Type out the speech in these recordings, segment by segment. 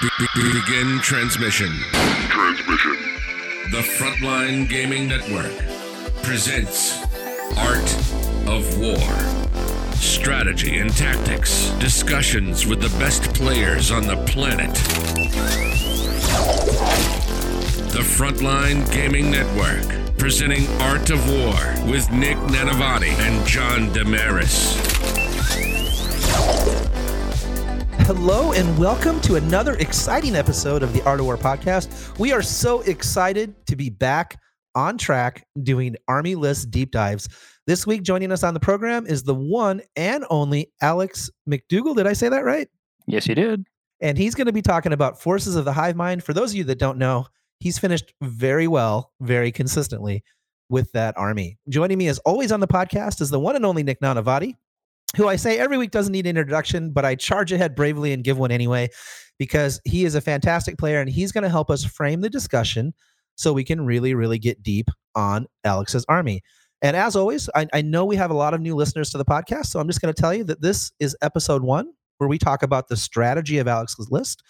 Be- be- begin transmission. Transmission. The Frontline Gaming Network presents Art of War. Strategy and tactics, discussions with the best players on the planet. The Frontline Gaming Network, presenting Art of War with Nick Nanavati and John Damaris. Hello and welcome to another exciting episode of the Art of War podcast. We are so excited to be back on track doing Army List deep dives. This week, joining us on the program is the one and only Alex McDougall. Did I say that right? Yes, you did. And he's going to be talking about Forces of the Hive Mind. For those of you that don't know, he's finished very well, very consistently with that army. Joining me as always on the podcast is the one and only Nick Nanavati who I say every week doesn't need an introduction, but I charge ahead bravely and give one anyway because he is a fantastic player and he's going to help us frame the discussion so we can really, really get deep on Alex's army. And as always, I, I know we have a lot of new listeners to the podcast, so I'm just going to tell you that this is episode one where we talk about the strategy of Alex's list.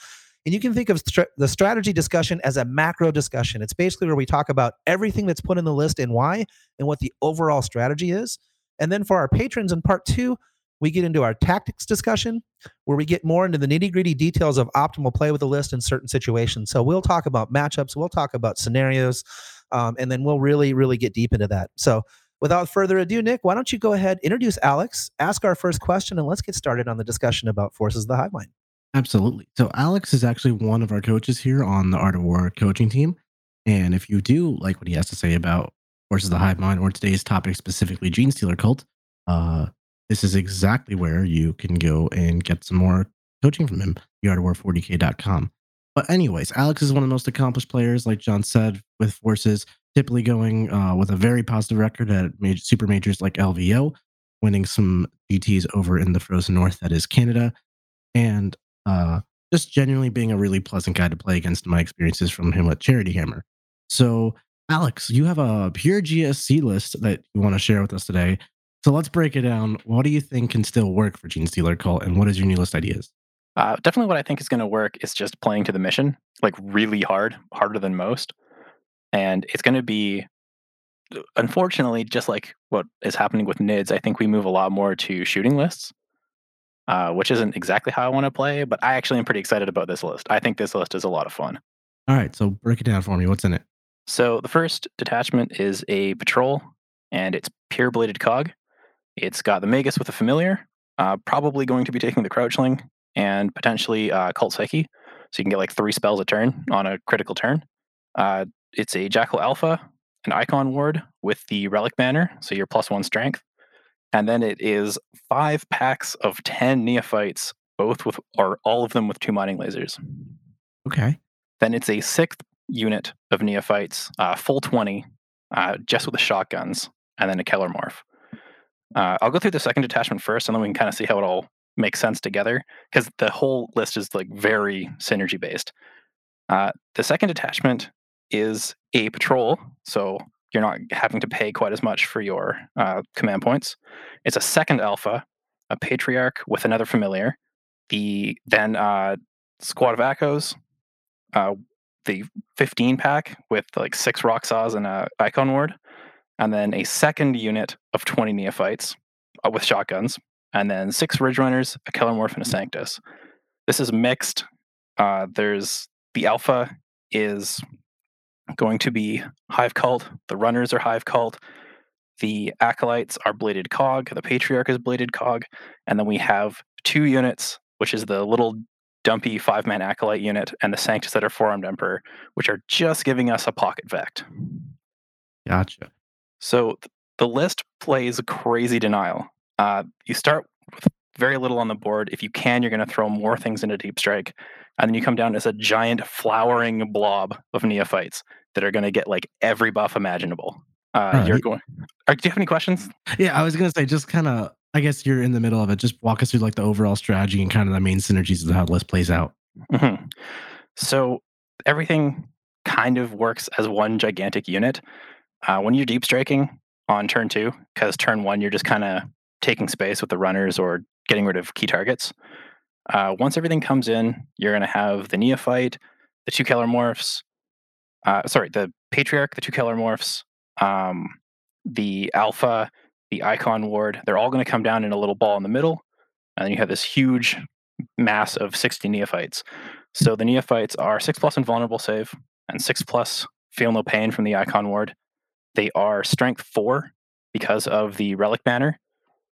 And you can think of str- the strategy discussion as a macro discussion. It's basically where we talk about everything that's put in the list and why and what the overall strategy is. And then for our patrons in part two, we get into our tactics discussion where we get more into the nitty gritty details of optimal play with the list in certain situations. So we'll talk about matchups, we'll talk about scenarios, um, and then we'll really, really get deep into that. So without further ado, Nick, why don't you go ahead, introduce Alex, ask our first question, and let's get started on the discussion about Forces of the Hive Mind. Absolutely. So Alex is actually one of our coaches here on the Art of War coaching team. And if you do like what he has to say about Forces of the Hive Mind or today's topic specifically, Genestealer Cult, uh, this is exactly where you can go and get some more coaching from him, theartofwar40k.com. But anyways, Alex is one of the most accomplished players, like John said, with forces typically going uh, with a very positive record at major, super majors like LVO, winning some GTs over in the frozen north, that is Canada, and uh, just genuinely being a really pleasant guy to play against. My experiences from him with Charity Hammer. So, Alex, you have a pure GSC list that you want to share with us today. So let's break it down. What do you think can still work for Genestealer Cult, and what is your new list ideas? Uh, definitely, what I think is going to work is just playing to the mission, like really hard, harder than most. And it's going to be, unfortunately, just like what is happening with NIDS, I think we move a lot more to shooting lists, uh, which isn't exactly how I want to play, but I actually am pretty excited about this list. I think this list is a lot of fun. All right, so break it down for me. What's in it? So the first detachment is a patrol, and it's pure bladed cog. It's got the Magus with a familiar, uh, probably going to be taking the Crouchling and potentially uh, Cult Psyche. So you can get like three spells a turn on a critical turn. Uh, it's a Jackal Alpha, an Icon Ward with the Relic Banner, so your plus one strength. And then it is five packs of 10 Neophytes, both with, or all of them with two mining lasers. Okay. Then it's a sixth unit of Neophytes, uh, full 20, uh, just with the shotguns, and then a Kelermorph. Uh, I'll go through the second detachment first, and then we can kind of see how it all makes sense together because the whole list is like very synergy based. Uh, the second detachment is a patrol, so you're not having to pay quite as much for your uh, command points. It's a second alpha, a patriarch with another familiar. The then uh, squad of echoes, uh, the 15 pack with like six rock saws and a icon ward and then a second unit of 20 neophytes uh, with shotguns, and then six ridge runners, a Kelermorph, and a sanctus. This is mixed. Uh, there's the alpha is going to be hive cult. The runners are hive cult. The acolytes are bladed cog. The patriarch is bladed cog, and then we have two units, which is the little dumpy five man acolyte unit, and the sanctus that are four armed emperor, which are just giving us a pocket vect. Gotcha. So the list plays crazy denial. Uh, you start with very little on the board. If you can, you're going to throw more things into deep strike, and then you come down as a giant flowering blob of neophytes that are going to get like every buff imaginable. Uh. You're going. Are, do you have any questions? Yeah, I was gonna say just kind of. I guess you're in the middle of it. Just walk us through like the overall strategy and kind of the main synergies of how the list plays out. Mhm. So everything kind of works as one gigantic unit. Uh, when you're deep striking on turn two, because turn one you're just kind of taking space with the runners or getting rid of key targets. Uh, once everything comes in, you're going to have the Neophyte, the two Kelermorphs, uh, sorry, the Patriarch, the two Kelermorphs, um, the Alpha, the Icon Ward. They're all going to come down in a little ball in the middle. And then you have this huge mass of 60 Neophytes. So the Neophytes are 6 plus invulnerable save and 6 plus feel no pain from the Icon Ward. They are strength 4 because of the Relic Banner.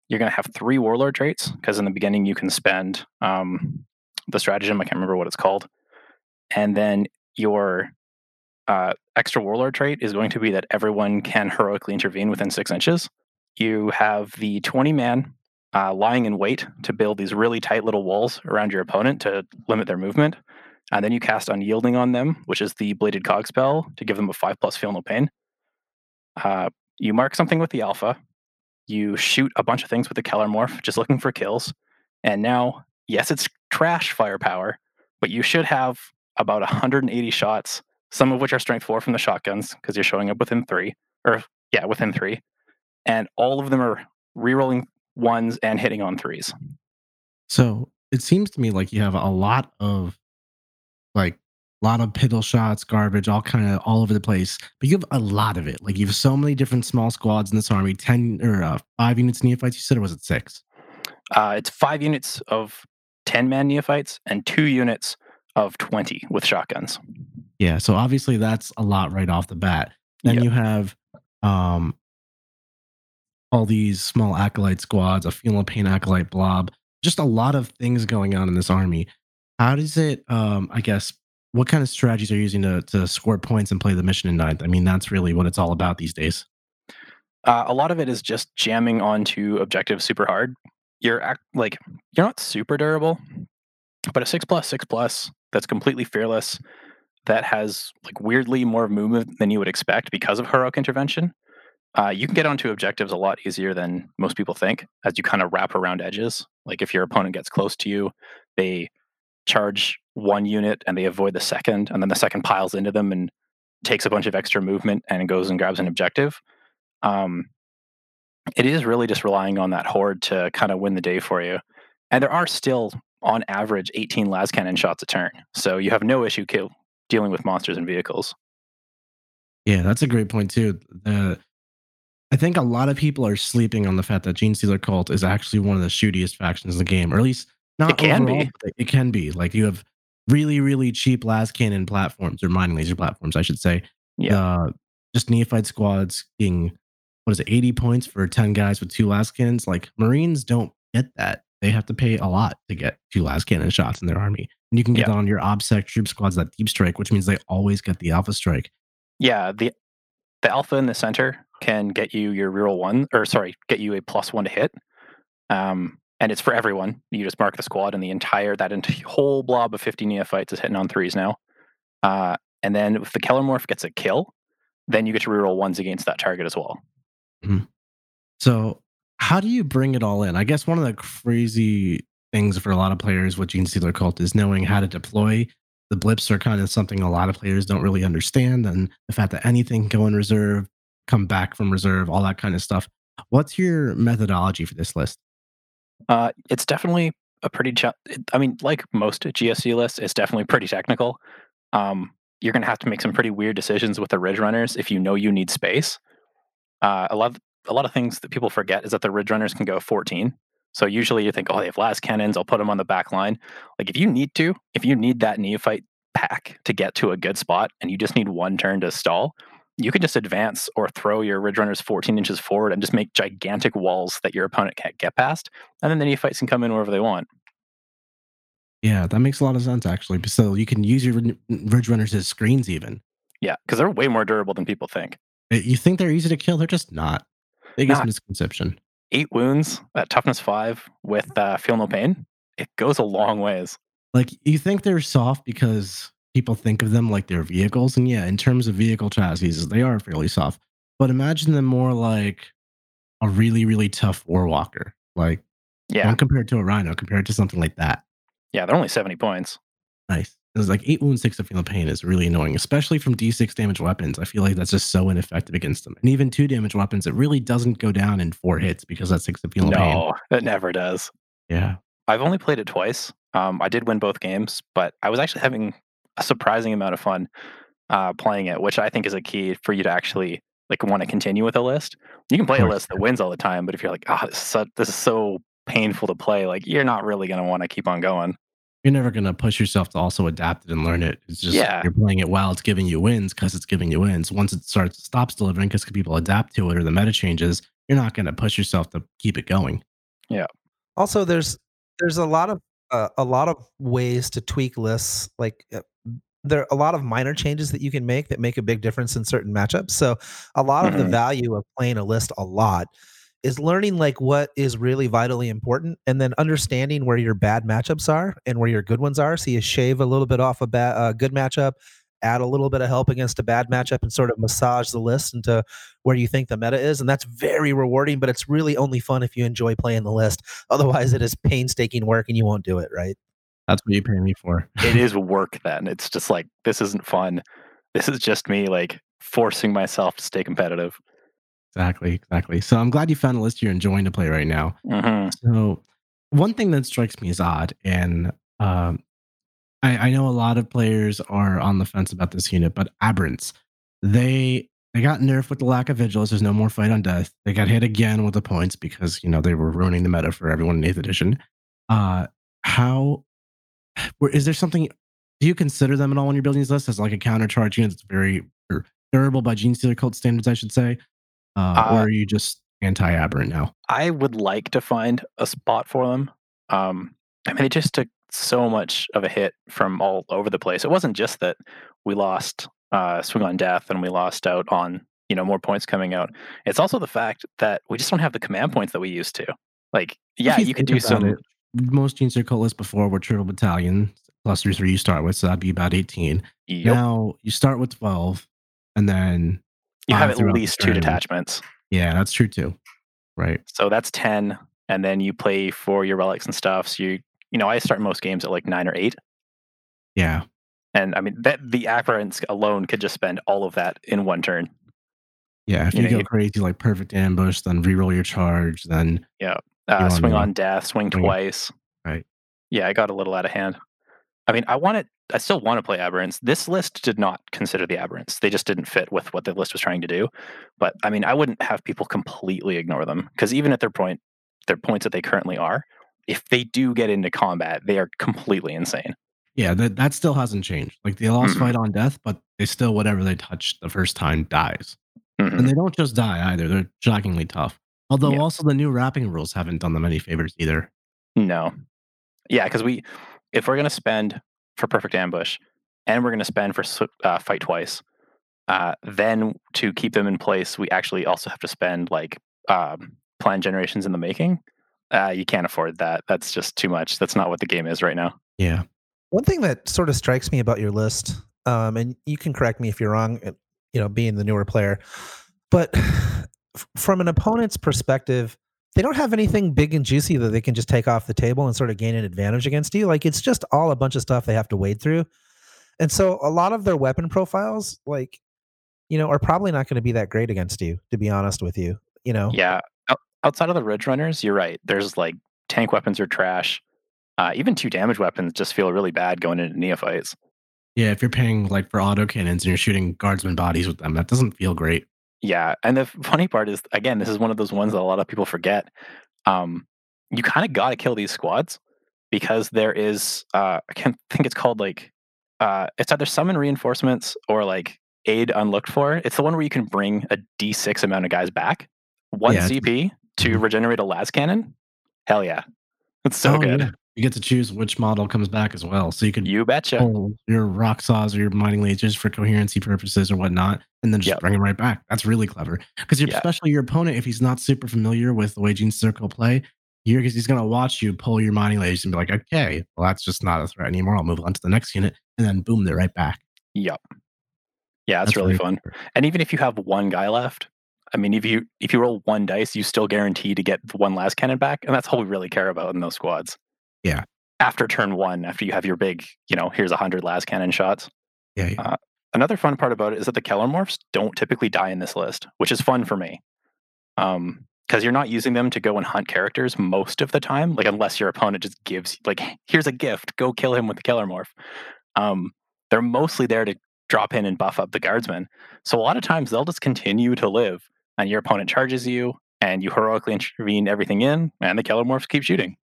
You're going to have three Warlord traits because in the beginning you can spend um, the stratagem. I can't remember what it's called. And then your uh, extra Warlord trait is going to be that everyone can heroically intervene within six inches. You have the 20 man uh, lying in wait to build these really tight little walls around your opponent to limit their movement. And then you cast Unyielding on them, which is the Bladed Cog spell to give them a 5 plus Feel No Pain. Uh, you mark something with the Alpha. You shoot a bunch of things with the Kelermorph, just looking for kills. And now, yes, it's trash firepower, but you should have about 180 shots, some of which are strength 4 from the shotguns, because you're showing up within 3. Or, yeah, within 3. And all of them are rerolling ones and hitting on threes. So it seems to me like you have a lot of like a lot of piddle shots, garbage, all kind of all over the place. But you have a lot of it. Like you have so many different small squads in this army. Ten or uh, five units of neophytes. You said, or was it six? Uh, it's five units of ten man neophytes and two units of twenty with shotguns. Yeah. So obviously that's a lot right off the bat. Then Yep. you have um all these small acolyte squads, a feel no pain acolyte blob, just a lot of things going on in this army. How does it um I guess what kind of strategies are you using to to score points and play the mission in ninth? I mean, that's really what it's all about these days. Uh, a lot of it is just jamming onto objectives super hard. You're act- like you're not super durable, but a six plus six plus that's completely fearless, that has like weirdly more movement than you would expect because of heroic intervention. Uh, you can get onto objectives a lot easier than most people think as you kind of wrap around edges. Like if your opponent gets close to you, they charge one unit and they avoid the second, and then the second piles into them and takes a bunch of extra movement and goes and grabs an objective. Um, it is really just relying on that horde to kind of win the day for you. And there are still, on average, 18 las cannon shots a turn. So you have no issue kill, dealing with monsters and vehicles. Yeah, that's a great point too. The I think a lot of people are sleeping on the fact that Genestealer Cult is actually one of the shootiest factions in the game, or at least not It can overall, be. It can be. Like you have really, really cheap las cannon platforms or mining laser platforms, I should say. Yeah. Uh, just neophyte squads getting what is it, 80 points for 10 guys with two las cannons. Like Marines don't get that. They have to pay a lot to get two las cannon shots in their army. And you can get Yeah. on your OBSEC troop squads that deep strike, which means they always get the alpha strike. Yeah, the the alpha in the center can get you your reroll one, or sorry, get you a plus one to hit. Um, and it's for everyone. You just mark the squad, and the entire that whole blob of fifty neophytes is hitting on threes now. Uh, and then if the Kelermorph gets a kill, then you get to reroll ones against that target as well. So, how do you bring it all in? I guess one of the crazy things for a lot of players with Genestealer Cult is knowing how to deploy. The blips are kind of something a lot of players don't really understand, and the fact that anything can go in reserve, come back from reserve, all that kind of stuff. What's your methodology for this list? Uh, it's definitely a pretty. Ch- I mean, like most GSC lists, it's definitely pretty technical. Um, you're going to have to make some pretty weird decisions with the Ridge Runners if you know you need space. Uh, a lot, of, a lot of things that people forget is that the Ridge Runners can go 14. So usually you think, oh, they have las cannons. I'll put them on the back line. Like if you need to, if you need that neophyte pack to get to a good spot, and you just need one turn to stall, you can just advance or throw your Ridge Runners 14 inches forward and just make gigantic walls that your opponent can't get past and then the neophytes can come in wherever they want. Yeah, that makes a lot of sense actually. So you can use your Ridge Runners as screens even. Yeah, because they're way more durable than people think. You think they're easy to kill? They're just not. Biggest Not. misconception. Eight wounds at toughness five with uh, feel no pain. It goes a long ways. like you think they're soft because people think of them like they're vehicles and yeah in terms of vehicle chassis they are fairly soft but imagine them more like a really really tough war walker like Yeah, don't compare it to a rhino compared to something like that. Yeah, they're only seventy points. nice. It was like eight wounds six of feel pain is really annoying especially from d6 damage weapons i feel like that's just so ineffective against them and even two damage weapons it really doesn't go down in four hits because that's six of feel pain. No, it never does. yeah. I've only played it twice, Um, I did win both games, but I was actually having a surprising amount of fun uh, playing it, which I think is a key for you to actually like want to continue with a list. You can play a list that wins all the time, but if you're like, oh, this is so, this is so painful to play, like you're not really going to want to keep on going. You're never gonna push yourself to also adapt it and learn it. It's just Yeah. you're playing it while it's giving you wins because it's giving you wins. Once it starts stops delivering because people adapt to it or the meta changes, you're not gonna push yourself to keep it going. Yeah. Also, there's there's a lot of uh, a lot of ways to tweak lists. Like uh, there are a lot of minor changes that you can make that make a big difference in certain matchups. So a lot of the Mhm. value of playing a list a lot is learning like what is really vitally important and then understanding where your bad matchups are and where your good ones are. So you shave a little bit off a bad uh, good matchup, add a little bit of help against a bad matchup, and sort of massage the list into where you think the meta is. And that's very rewarding, but it's really only fun if you enjoy playing the list. Otherwise, it is painstaking work and you won't do it, right? That's what you pay me for. It is work then. It's just like, this isn't fun. This is just me like forcing myself to stay competitive. Exactly, exactly. So I'm glad you found a list you're enjoying to play right now. hmm So one thing that strikes me as odd, and um, I, I know a lot of players are on the fence about this unit, but Aberrants, they they got nerfed with the lack of vigilance. There's no more fight on death. They got hit again with the points because you know they were ruining the meta for everyone in eighth edition. Uh, how where- is there something? Do you consider them at all when you're building these lists as like a counter charge unit that's very or durable by Genestealer cult standards, I should say, uh, Uh, or are you just anti aberrant now? I would like to find a spot for them. Um, I mean, it just took so much of a hit from all over the place. It wasn't just that we lost uh, Swing on Death and we lost out on you know more points coming out. It's also the fact that we just don't have the command points that we used to. Like, yeah, If you, can do some. it, most Genestealer cult lists before were triple battalion plus three three you start with, so that'd be about 18. Yep, Now you start with 12, and then you have at least two detachments. yeah, that's true too. Right. So that's ten, and then you play for your relics and stuff. So you you know I start most games at like nine or eight. Yeah. And I mean that the aberrants alone could just spend all of that in one turn. Yeah. If You you, know, go you- crazy like perfect ambush, then reroll your charge, then Uh, swing on death, swing Swing- twice. Right. Yeah, I got a little out of hand. I mean, I want it. I still want to play aberrants. This list did not consider the aberrants. They just didn't fit with what the list was trying to do. But I mean, I wouldn't have people completely ignore them because even at their point, their points that they currently are, if they do get into combat, they are completely insane. yeah, that that still hasn't changed. Like they lost Mhm. fight on death, but they still whatever they touch the first time dies. Mhm. And they don't just die either. They're shockingly tough. Although Yeah. also the new wrapping rules haven't done them any favors either. No. Yeah, because we, if we're gonna spend for perfect ambush, and we're gonna spend for uh, fight twice, uh, then to keep them in place, we actually also have to spend like um, plan generations in the making. Uh, you can't afford that. That's just too much. That's not what the game is right now. Yeah. One thing that sort of strikes me about your list, um, and you can correct me if you're wrong, uh, you know, being the newer player, but from an opponent's perspective, they don't have anything big and juicy that they can just take off the table and sort of gain an advantage against you. Like it's just all a bunch of stuff they have to wade through. And so a lot of their weapon profiles, like, you know, are probably not going to be that great against you, to be honest with you. You know, Yeah. Out- outside of the Ridge Runners, you're right. There's like tank weapons are trash. Uh, even two damage weapons just feel really bad going into neophytes. Yeah, if you're paying like for auto cannons and you're shooting guardsman bodies with them, that doesn't feel great. Yeah, and the funny part is, again, this is one of those ones that a lot of people forget. Um, you kind of got to kill these squads because there is, uh, I can't think it's called like, uh, it's either summon reinforcements or like aid unlooked for. It's the one where you can bring a d6 amount of guys back, one Yeah, CP to Mhm. regenerate a las cannon. Hell yeah, that's so Oh, good. yeah. You get to choose which model comes back as well. So you can You betcha. pull your rock saws or your mining lasers for coherency purposes or whatnot, and then just Yep. bring them right back. That's really clever. Because Yeah. especially your opponent, if he's not super familiar with the way Gene Circle play, you're, he's going to watch you pull your mining lasers and be like, okay, well, that's just not a threat anymore. I'll move on to the next unit. And then boom, they're right back. Yep. Yeah, it's really very fun. clever. And even if you have one guy left, I mean, if you if you roll one dice, you still guarantee to get the one las cannon back, and that's all we really care about in those squads. Yeah. After turn one, after you have your big, you know, here's a hundred las cannon shots. Yeah. yeah. Uh, Another fun part about it is that the Kelermorphs don't typically die in this list, which is fun for me. Um, because you're not using them to go and hunt characters most of the time. Like unless your opponent just gives like, here's a gift, go kill him with the Kelermorph. Um, they're mostly there to drop in and buff up the guardsmen. So a lot of times they'll just continue to live, and your opponent charges you, and you heroically intervene everything in, and the Kelermorphs keep shooting.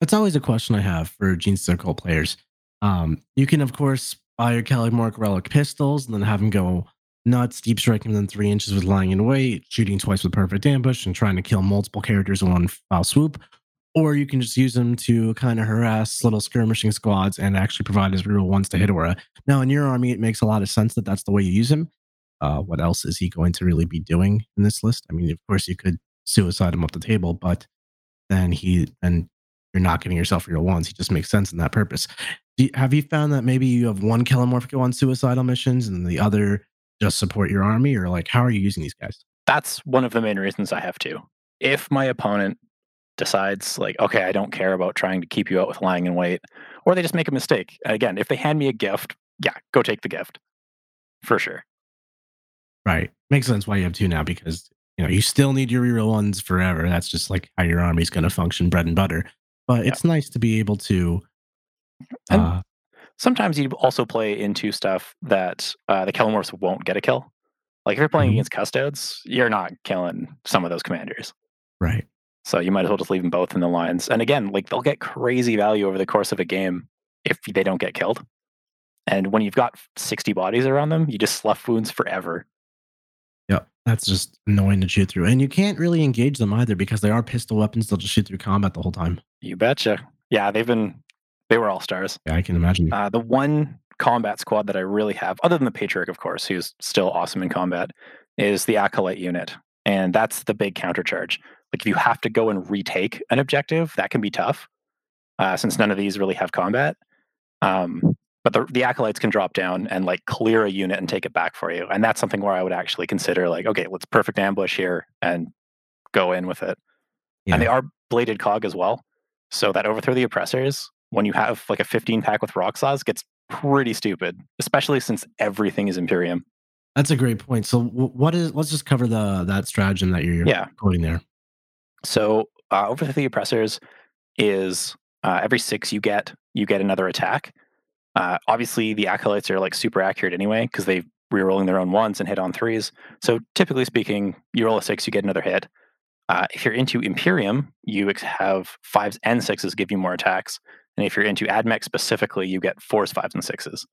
That's always a question I have for Genestealer Cult players. Um, you can, of course, buy your Kelermorph Relic pistols and then have them go nuts, deep striking them three inches with lying in wait, shooting twice with perfect ambush, and trying to kill multiple characters in one foul swoop. Or you can just use them to kind of harass little skirmishing squads and actually provide his real ones to hit aura. Now, in your army, it makes a lot of sense that that's the way you use him. Uh, what else is he going to really be doing in this list? I mean, of course, you could suicide him off the table, but then he and you're not giving yourself real ones. He just makes sense in that purpose. You, have you found that maybe you have one Kelermorph go on suicidal missions and the other just support your army, or like how are you using these guys? That's one of the main reasons I have to. If my opponent decides like, okay, I don't care about trying to keep you out with lying in wait, or they just make a mistake. Again, if they hand me a gift, yeah, go take the gift. For sure. Right. Makes sense why you have two now because you know you still need your reroll ones forever. That's just like how your army's going to function, bread and butter. But Yeah. it's nice to be able to. Uh, Sometimes you also play into stuff that uh, the Kelermorphs won't get a kill. Like if you're playing Mhm. against Custodes, you're not killing some of those commanders. right. So you might as well just leave them both in the lines. And again, like they'll get crazy value over the course of a game if they don't get killed. And when you've got 60 bodies around them, you just slough wounds forever. That's just annoying to shoot through, and you can't really engage them either because they are pistol weapons. They'll just shoot through combat the whole time. You betcha. Yeah, they've been, they were all stars. Yeah, I can imagine. Uh, the one combat squad that I really have, other than the Patriarch, of course, who's still awesome in combat, is the Acolyte unit. And that's the big countercharge. Like if you have to go and retake an objective, that can be tough, uh, since none of these really have combat. Um, but the, the acolytes can drop down and like clear a unit and take it back for you, and that's something where I would actually consider like, okay, let's perfect ambush here and go in with it. And they are bladed cog as well, so that overthrow the oppressors when you have like a 15 pack with rock saws gets pretty stupid, especially since everything is Imperium. That's a great point. So, what is? Let's just cover the that stratagem that you're Yeah. quoting there. So uh, overthrow the oppressors is uh, every six you get you get another attack. Uh, obviously, the acolytes are like super accurate anyway because they rerolling their own ones and hit on threes. So typically speaking, you roll a six, you get another hit. Uh, if you're into Imperium, you have fives and sixes give you more attacks, and if you're into Admech specifically, you get fours, fives, and sixes.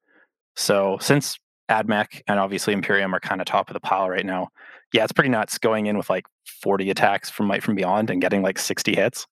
So since Admech and obviously Imperium are kind of top of the pile right now, yeah, it's pretty nuts going in with like 40 attacks from Might from Beyond and getting like 60 hits.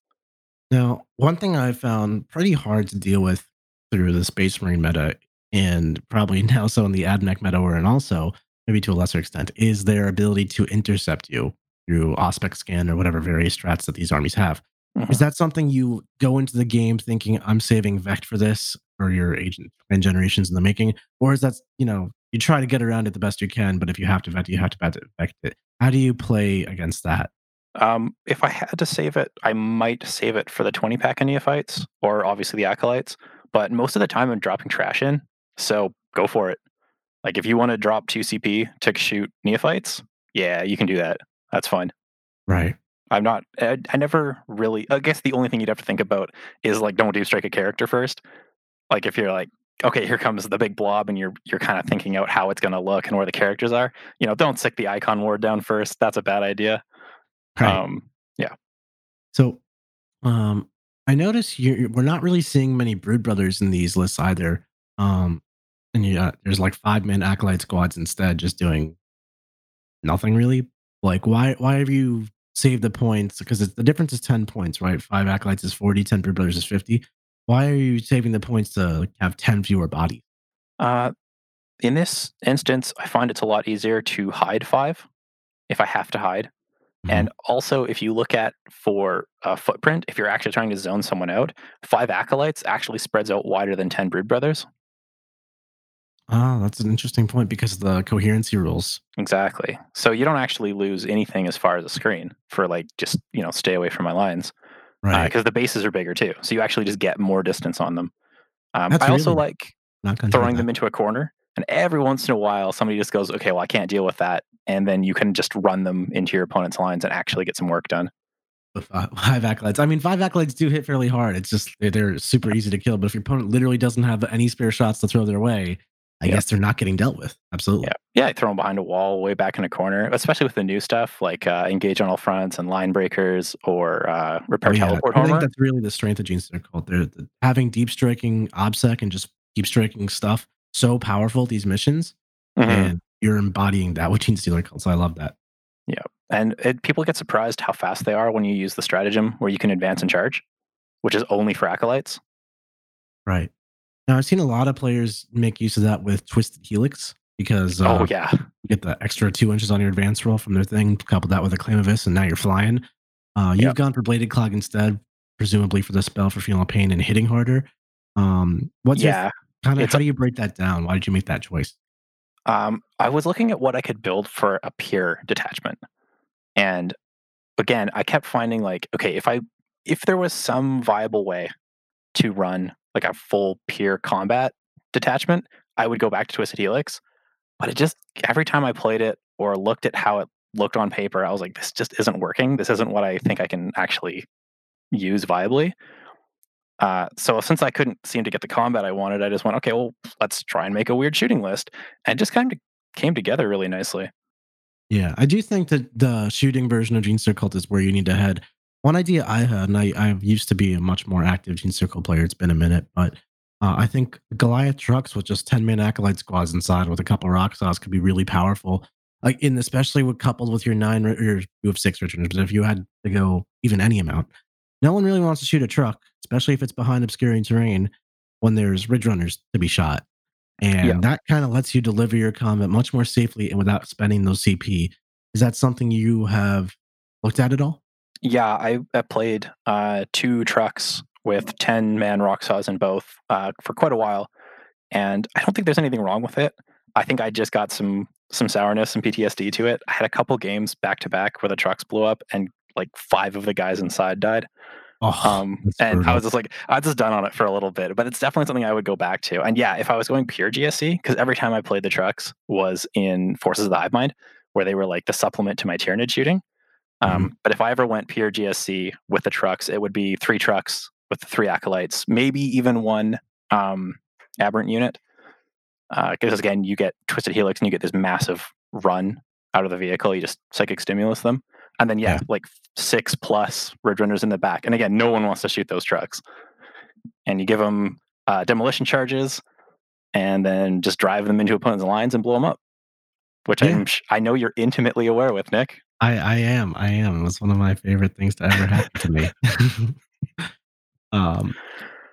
Now, one thing I found pretty hard to deal with through the Space Marine meta, and probably now so in the Admech meta, or and also maybe to a lesser extent, is their ability to intercept you through Auspex Scan or whatever various strats that these armies have. Mhm. Is that something you go into the game thinking I'm saving Vect for this for your agent and generations in the making, or is that you know you try to get around it the best you can, but if you have to Vect, you have to Vect it. How do you play against that? Um, if I had to save it, I might save it for the 20 pack neophytes or obviously the acolytes. But most of the time, I'm dropping trash in. So go for it. Like if you want to drop 2 CP to shoot neophytes, yeah, you can do that. That's fine. Right. I'm not, I, I never really, I guess the only thing you'd have to think about is like, don't do strike a character first. Like if you're like, okay, here comes the big blob and you're you're kind of thinking out how it's going to look and where the characters are, you know, don't stick the icon ward down first. That's a bad idea. Right. Um, yeah. So, um, I notice you're, we're not really seeing many Brood Brothers in these lists either. Um, and yeah, there's like five man acolyte squads instead, just doing nothing really. Like, why why have you saved the points? Because the difference is ten points, right? Five acolytes is 40, 10 Brood Brothers is fifty. Why are you saving the points to have ten fewer bodies? Uh, in this instance, I find it's a lot easier to hide five if I have to hide. And also, if you look at for a footprint, if you're actually trying to zone someone out, five acolytes actually spreads out wider than 10 brood brothers. Ah, that's an interesting point because of the coherency rules. Exactly. So you don't actually lose anything as far as a screen for like just, you know, stay away from my lines. Right. Because the bases are bigger too. So you actually just get more distance on them. Um, I also like not throwing them into a corner. And every once in a while, somebody just goes, okay, well, I can't deal with that and then you can just run them into your opponent's lines and actually get some work done. Five acolytes, I mean, five acolytes do hit fairly hard. It's just they're, they're super easy to kill. But if your opponent literally doesn't have any spare shots to throw their way, I Yeah. guess they're not getting dealt with. Absolutely. Yeah, yeah, I throw them behind a wall, way back in a corner, especially with the new stuff like uh, engage on all fronts and line breakers or uh, repair Oh, yeah. teleport I think that's really the strength of Genestealer Cult. They're the, having deep striking obsec and just deep striking stuff so powerful. These missions, Mhm. and you're embodying that with Genestealer Cult. So I love that. Yeah. And it, people get surprised how fast they are when you use the stratagem where you can advance and charge, which is only for acolytes. Right. Now I've seen a lot of players make use of that with Twisted Helix because uh, oh yeah, you get the extra two inches on your advance roll from their thing, couple that with a this, and now you're flying. Uh, you've Yep. gone for bladed cog instead, presumably for the spell for feeling pain and hitting harder. Um, what's yeah. kind of how do you break that down? Why did you make that choice? Um, I was looking at what I could build for a peer detachment, and again, I kept finding like, okay, if I if there was some viable way to run like a full peer combat detachment, I would go back to Twisted Helix. But it just every time I played it or looked at how it looked on paper, I was like, this just isn't working. This isn't what I think I can actually use viably. Uh, so since I couldn't seem to get the combat I wanted, I just went, okay, well, let's try and make a weird shooting list, and just kind of came together really nicely. Yeah, I do think that the shooting version of Gene Circle is where you need to head. One idea I had, and I, I used to be a much more active Gene Circle player. It's been a minute, but uh, I think Goliath trucks with just ten man acolyte squads inside with a couple rock saws could be really powerful. Like in especially with coupled with your nine or you have six returners, but if you had to go even any amount, no one really wants to shoot a truck, especially if it's behind obscuring terrain when there's ridge runners to be shot. And Yeah. that kind of lets you deliver your combat much more safely and without spending those CP. Is that something you have looked at at all? Yeah, I, I played uh, two trucks with 10 man rock saws in both uh, for quite a while. And I don't think there's anything wrong with it. I think I just got some some sourness and PTSD to it. I had a couple games back to back where the trucks blew up and like five of the guys inside died. Oh, Um, and I was just like, I was just done on it for a little bit, but it's definitely something I would go back to. And yeah, if I was going pure GSC, because every time I played the trucks was in Forces of the Hive Mind, where they were like the supplement to my Tyranid shooting. Um, But if I ever went pure GSC with the trucks, it would be three trucks with the three acolytes, maybe even one um, aberrant unit. Because again, you get Twisted Helix and you get this massive run out of the vehicle. You just psychic stimulus them. And then, yeah, Yeah. like six plus ridge runners in the back. And again, no one wants to shoot those trucks. And you give them uh, demolition charges and then just drive them into opponents' lines and blow them up, which Yeah. I'm, I know you're intimately aware with, Nick. I, I am. I am. It was one of my favorite things to ever happen to me. um,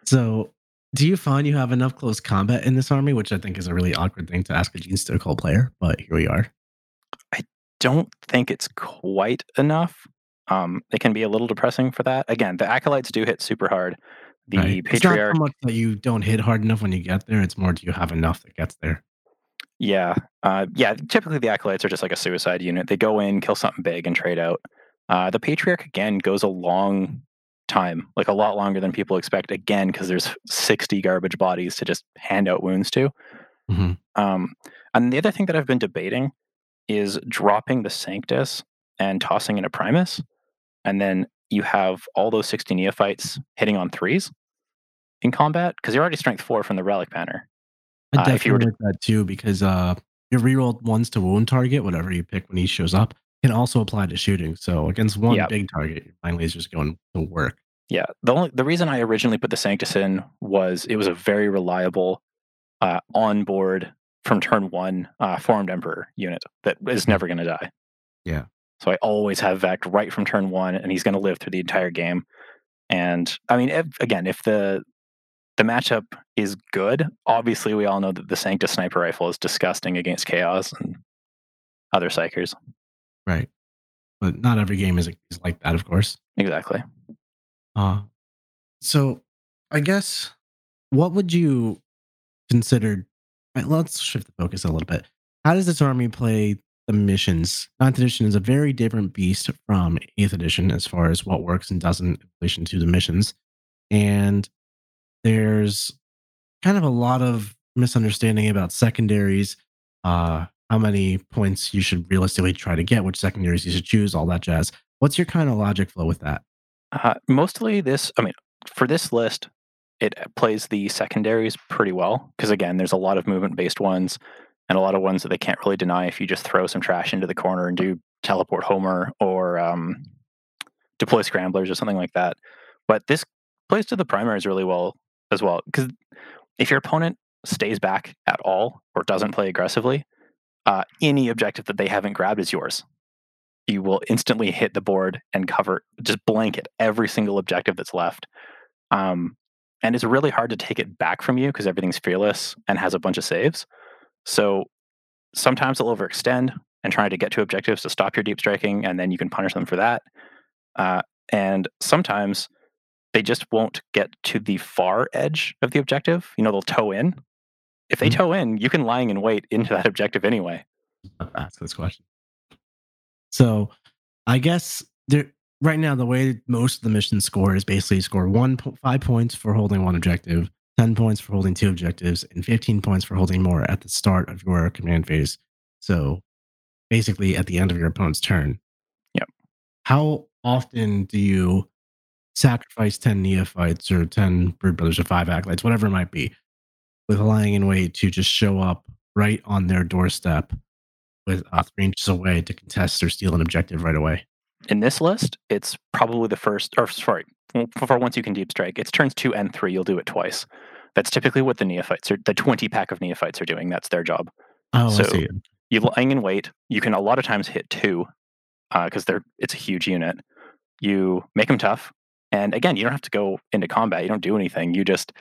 so, do you find you have enough close combat in this army? Which I think is a really awkward thing to ask a Gene Cult player, but here we are. Don't think it's quite enough. Um, it can be a little depressing for that. Again, the acolytes do hit super hard. The right? It's not patriarch, so much that you don't hit hard enough when you get there. It's more do you have enough that gets there. yeah, uh, yeah. Typically, the acolytes are just like a suicide unit. They go in, kill something big, and trade out. Uh, the patriarch again goes a long time, like a lot longer than people expect. Again, because there's 60 garbage bodies to just hand out wounds to. Mhm. Um, and the other thing that I've been debating is dropping the Sanctus and tossing in a Primus, and then you have all those 60 neophytes hitting on threes in combat because you're already strength four from the relic banner. I Uh, if you were definitely like that too because uh, your reroll ones to wound target, whatever you pick when he shows up, can also apply to shooting. So against one big target, your mining laser is going to work. Yeah, the only the reason I originally put the Sanctus in was it was a very reliable uh, onboard from turn one uh, formed Emperor unit that is never going to die. Yeah. So I always have Vect right from turn one, and he's going to live through the entire game. And I mean, if, again, if the the matchup is good, obviously we all know that the Sanctus sniper rifle is disgusting against Chaos and other psykers. Right. But not every game is, is like that, of course. Exactly. Uh, so I guess what would you consider? Right, let's shift the focus a little bit. How does this army play the missions? Ninth edition is a very different beast from eighth edition as far as what works and doesn't in relation to the missions. And there's kind of a lot of misunderstanding about secondaries, uh, how many points you should realistically try to get, which secondaries you should choose, all that jazz. What's your kind of logic flow with that? Uh, mostly this, I mean, for this list, it plays the secondaries pretty well because again, there's a lot of movement based ones and a lot of ones that they can't really deny if you just throw some trash into the corner and do teleport homer or um, deploy scramblers or something like that. But this plays to the primaries really well as well because if your opponent stays back at all or doesn't play aggressively, uh, any objective that they haven't grabbed is yours. You will instantly hit the board and cover, just blanket every single objective that's left. Um, and it's really hard to take it back from you because everything's fearless and has a bunch of saves. So sometimes they'll overextend and try to get to objectives to stop your deep striking, and then you can punish them for that. Uh, and sometimes they just won't get to the far edge of the objective. You know, they'll toe in. If they Mhm. toe in, you can lying in wait into that objective anyway. ask this question. So, I guess there right now the way most of the missions score is basically score one five points for holding one objective, ten points for holding two objectives, and fifteen points for holding more at the start of your command phase. So, basically, at the end of your opponent's turn. Yep. How often do you sacrifice ten neophytes or ten brood brothers or five acolytes, whatever it might be, with lying in wait to just show up right on their doorstep with uh, three inches away to contest or steal an objective right away. In this list, it's probably the first, or sorry, for once you can deep strike, it's turns two and three. You'll do it twice. That's typically what the neophytes are, the 20 pack of neophytes are doing. That's their job. Oh, So- I see. you lying in wait. You can a lot of times hit two because they're it's a huge unit. You make them tough, and again, you don't have to go into combat. You don't do anything. You just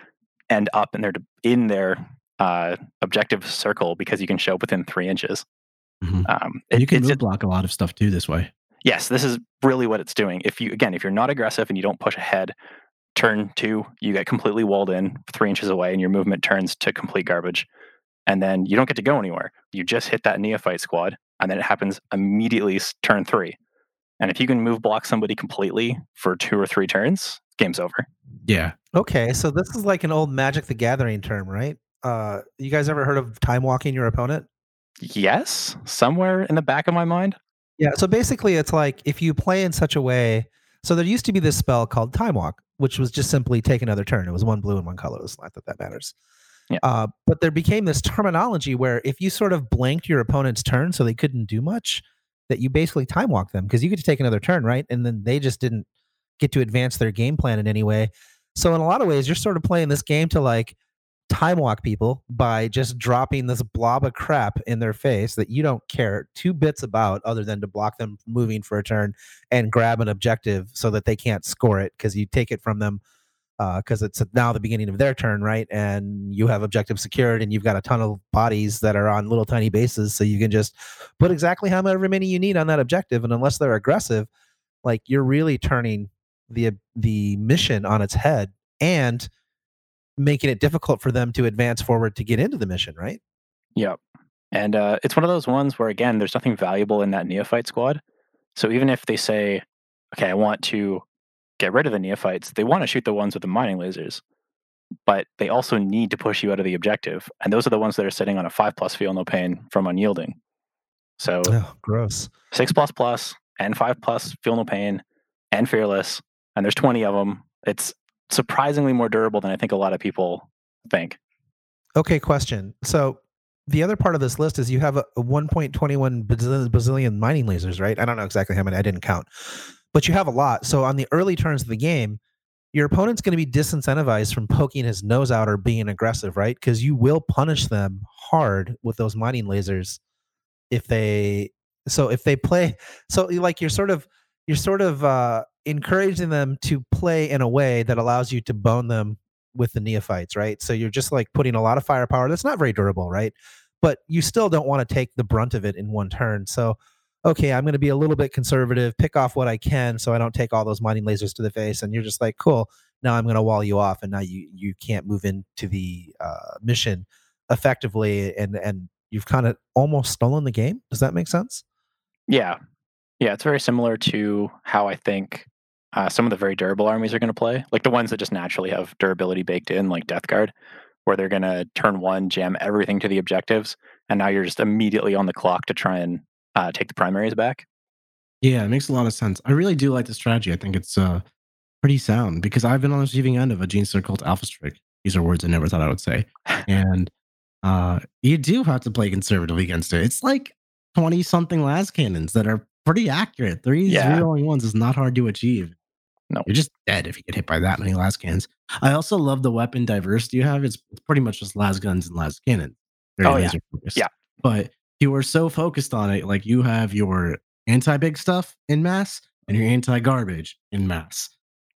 end up in their in their uh, objective circle because you can show up within three inches. Mhm. Um, And it- you can move block a lot of stuff too this way. Yes, this is really what it's doing. If you again, if you're not aggressive and you don't push ahead, turn two, you get completely walled in three inches away, and your movement turns to complete garbage. And then you don't get to go anywhere. You just hit that neophyte squad, and then it happens immediately turn three. And if you can move block somebody completely for two or three turns, game's over. Yeah. Okay, so this is like an old Magic the Gathering term, right? Uh, you guys ever heard of time walking your opponent? Yes, somewhere in the back of my mind. Yeah, so basically it's like if you play in such a way so there used to be this spell called Time Walk, which was just simply take another turn. It was one blue and one colorless. Not that that matters. Yeah. Uh, but there became this terminology where if you sort of blanked your opponent's turn so they couldn't do much, that you basically time walk them because you get to take another turn, right? And then they just didn't get to advance their game plan in any way. So in a lot of ways, you're sort of playing this game to like time walk people by just dropping this blob of crap in their face that you don't care two bits about other than to block them moving for a turn and grab an objective so that they can't score it because you take it from them uh, because it's now the beginning of their turn, right? And you have objective secured and you've got a ton of bodies that are on little tiny bases. So you can just put exactly however many you need on that objective. And unless they're aggressive, like you're really turning the the mission on its head and making it difficult for them to advance forward to get into the mission, right? Yep. And uh, it's one of those ones where, again, there's nothing valuable in that neophyte squad. So even if they say, okay, I want to get rid of the neophytes, they want to shoot the ones with the mining lasers. But they also need to push you out of the objective. And those are the ones that are sitting on a five plus feel no pain from unyielding. So Oh, gross. six plus plus and five plus feel no pain and fearless. And there's 20 of them. It's surprisingly more durable than I think a lot of people think. Okay, question. So the other part of this list is you have a, a 1.21 bazillion, bazillion mining lasers, right? I don't know exactly how many. I didn't count, but you have a lot. So on the early turns of the game, your opponent's going to be disincentivized from poking his nose out or being aggressive, right? Because you will punish them hard with those mining lasers if they. So if they play, so like you're sort of you're sort of uh, encouraging them to play in a way that allows you to bone them with the neophytes, right? So you're just like putting a lot of firepower that's not very durable, right? But you still don't want to take the brunt of it in one turn. So, okay, I'm going to be a little bit conservative, pick off what I can so I don't take all those mining lasers to the face. And you're just like, cool, now I'm going to wall you off. And now you, you can't move into the uh, mission effectively. And, and you've kind of almost stolen the game. Does that make sense? Yeah. Yeah, it's very similar to how I think uh, some of the very durable armies are going to play, like the ones that just naturally have durability baked in, like Death Guard, where they're going to turn one, jam everything to the objectives, and now you're just immediately on the clock to try and uh, take the primaries back. Yeah, it makes a lot of sense. I really do like the strategy. I think it's uh, pretty sound because I've been on the receiving end of a Gene Cult Alpha Strike. These are words I never thought I would say. And uh, you do have to play conservatively against it. It's like 20 something las cannons that are pretty accurate. Three Yeah. zeroing ones is not hard to achieve. No. You're just dead if you get hit by that many las cannons. I also love the weapon diversity you have. It's pretty much just las guns and las cannons. Oh, yeah. focused. Yeah. But you are so focused on it. Like you have your anti big stuff in mass and your anti garbage in mass.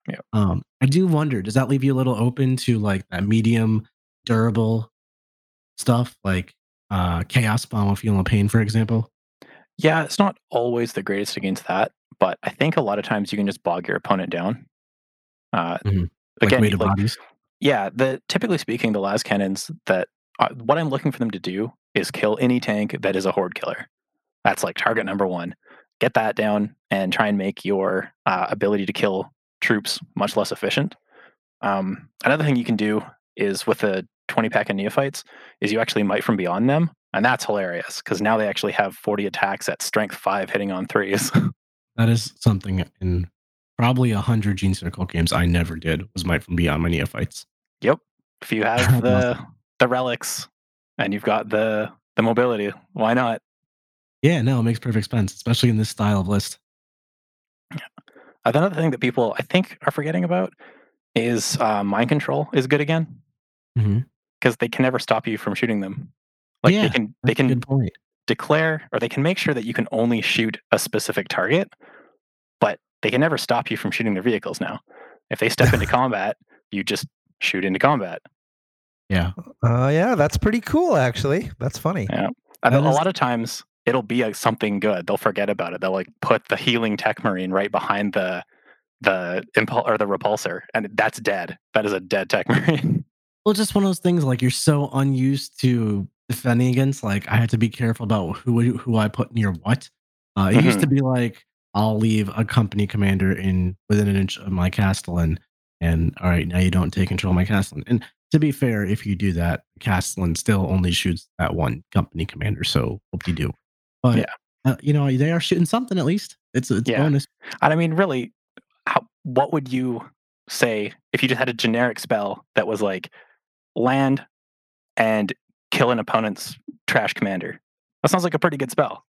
Yeah. Um, I do wonder, does that leave you a little open to like that medium durable stuff like uh chaos bomb of feeling pain, for example? Yeah, it's not always the greatest against that, but I think a lot of times you can just bog your opponent down. Uh, Mhm. Like again, weight like- bodies. yeah, the typically speaking, the las cannons that uh, what I'm looking for them to do is kill any tank that is a horde killer. That's like target number one. Get that down and try and make your uh, ability to kill troops much less efficient. Um, another thing you can do is with the 20 pack of neophytes is you actually might from beyond them, and that's hilarious because now they actually have 40 attacks at strength five hitting on threes. That is something in probably a hundred Gene Circle games I never did was Might from Beyond my neophytes. Yep. If you have the the relics and you've got the the mobility, why not? Yeah, no, it makes perfect sense, especially in this style of list. Another thing that people I think are forgetting about is uh, mind control is good again Mm-hmm. because they can never stop you from shooting them. Like Yeah, they can they can good point. declare or they can make sure that you can only shoot a specific target, but they can never stop you from shooting their vehicles now. If they step into combat, you just shoot into combat. Yeah. Uh, yeah, that's pretty cool, actually. That's funny. Yeah. And That a lot of times it'll be a, something good. They'll forget about it. They'll like put the healing tech marine right behind the the impul or the repulsor, and that's dead. That is a dead tech marine. Well, just one of those things like you're so unused to defending against. Like I had to be careful about who who I put near what. Uh, it used to be like I'll leave a company commander in within an inch of my castle, and and all right, now you don't take control of my castle. And to be fair, if you do that, Castellan still only shoots that one company commander. So hope you do. But Yeah. uh, you know they are shooting something at least. It's it's Yeah. bonus. And I mean, really, how, what would you say if you just had a generic spell that was like land and kill an opponent's trash commander? That sounds like a pretty good spell.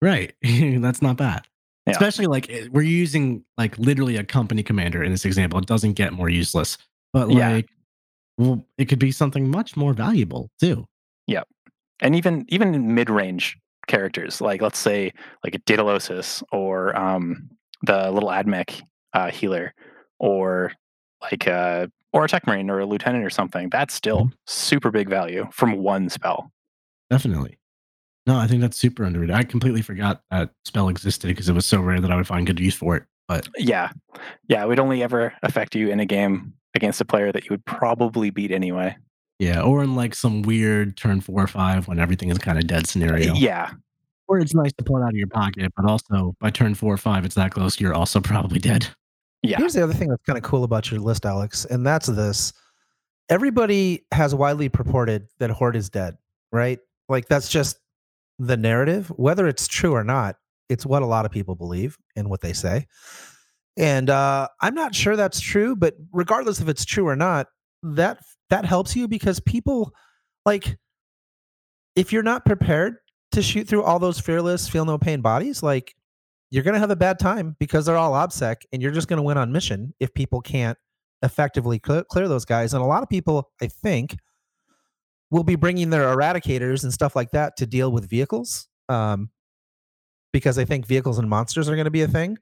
Right. That's not bad. Yeah. Especially like eh, we're using like literally a company commander in this example. It doesn't get more useless. But Yeah. like well, it could be something much more valuable too. Yeah. And even even mid-range characters like let's say like a Daedalosus or um the little admech uh, healer or like uh or a tech marine or a lieutenant or something that's still mm-hmm. super big value from one spell Definitely. No, I think that's super underrated. I completely forgot that spell existed because it was so rare that I would find good use for it. But yeah yeah it would only ever affect you in a game against a player that you would probably beat anyway yeah, or in like some weird turn four or five when everything is kind of dead scenario. yeah Or it's nice to pull it out of your pocket, but also by turn four or five, it's that close, you're also probably dead. Yeah Here's the other thing that's kind of cool about your list, Alex, and that's this. Everybody has widely purported that Horde is dead, right? Like that's just the narrative. Whether it's true or not, it's what a lot of people believe and what they say. And uh, I'm not sure that's true, but regardless if it's true or not, that that helps you because people like if you're not prepared to shoot through all those fearless, feel no pain bodies, like you're going to have a bad time because they're all obsec and you're just going to win on mission if people can't effectively clear, clear those guys. And a lot of people i think will be bringing their eradicators and stuff like that to deal with vehicles um, because i think vehicles and monsters are going to be a thing.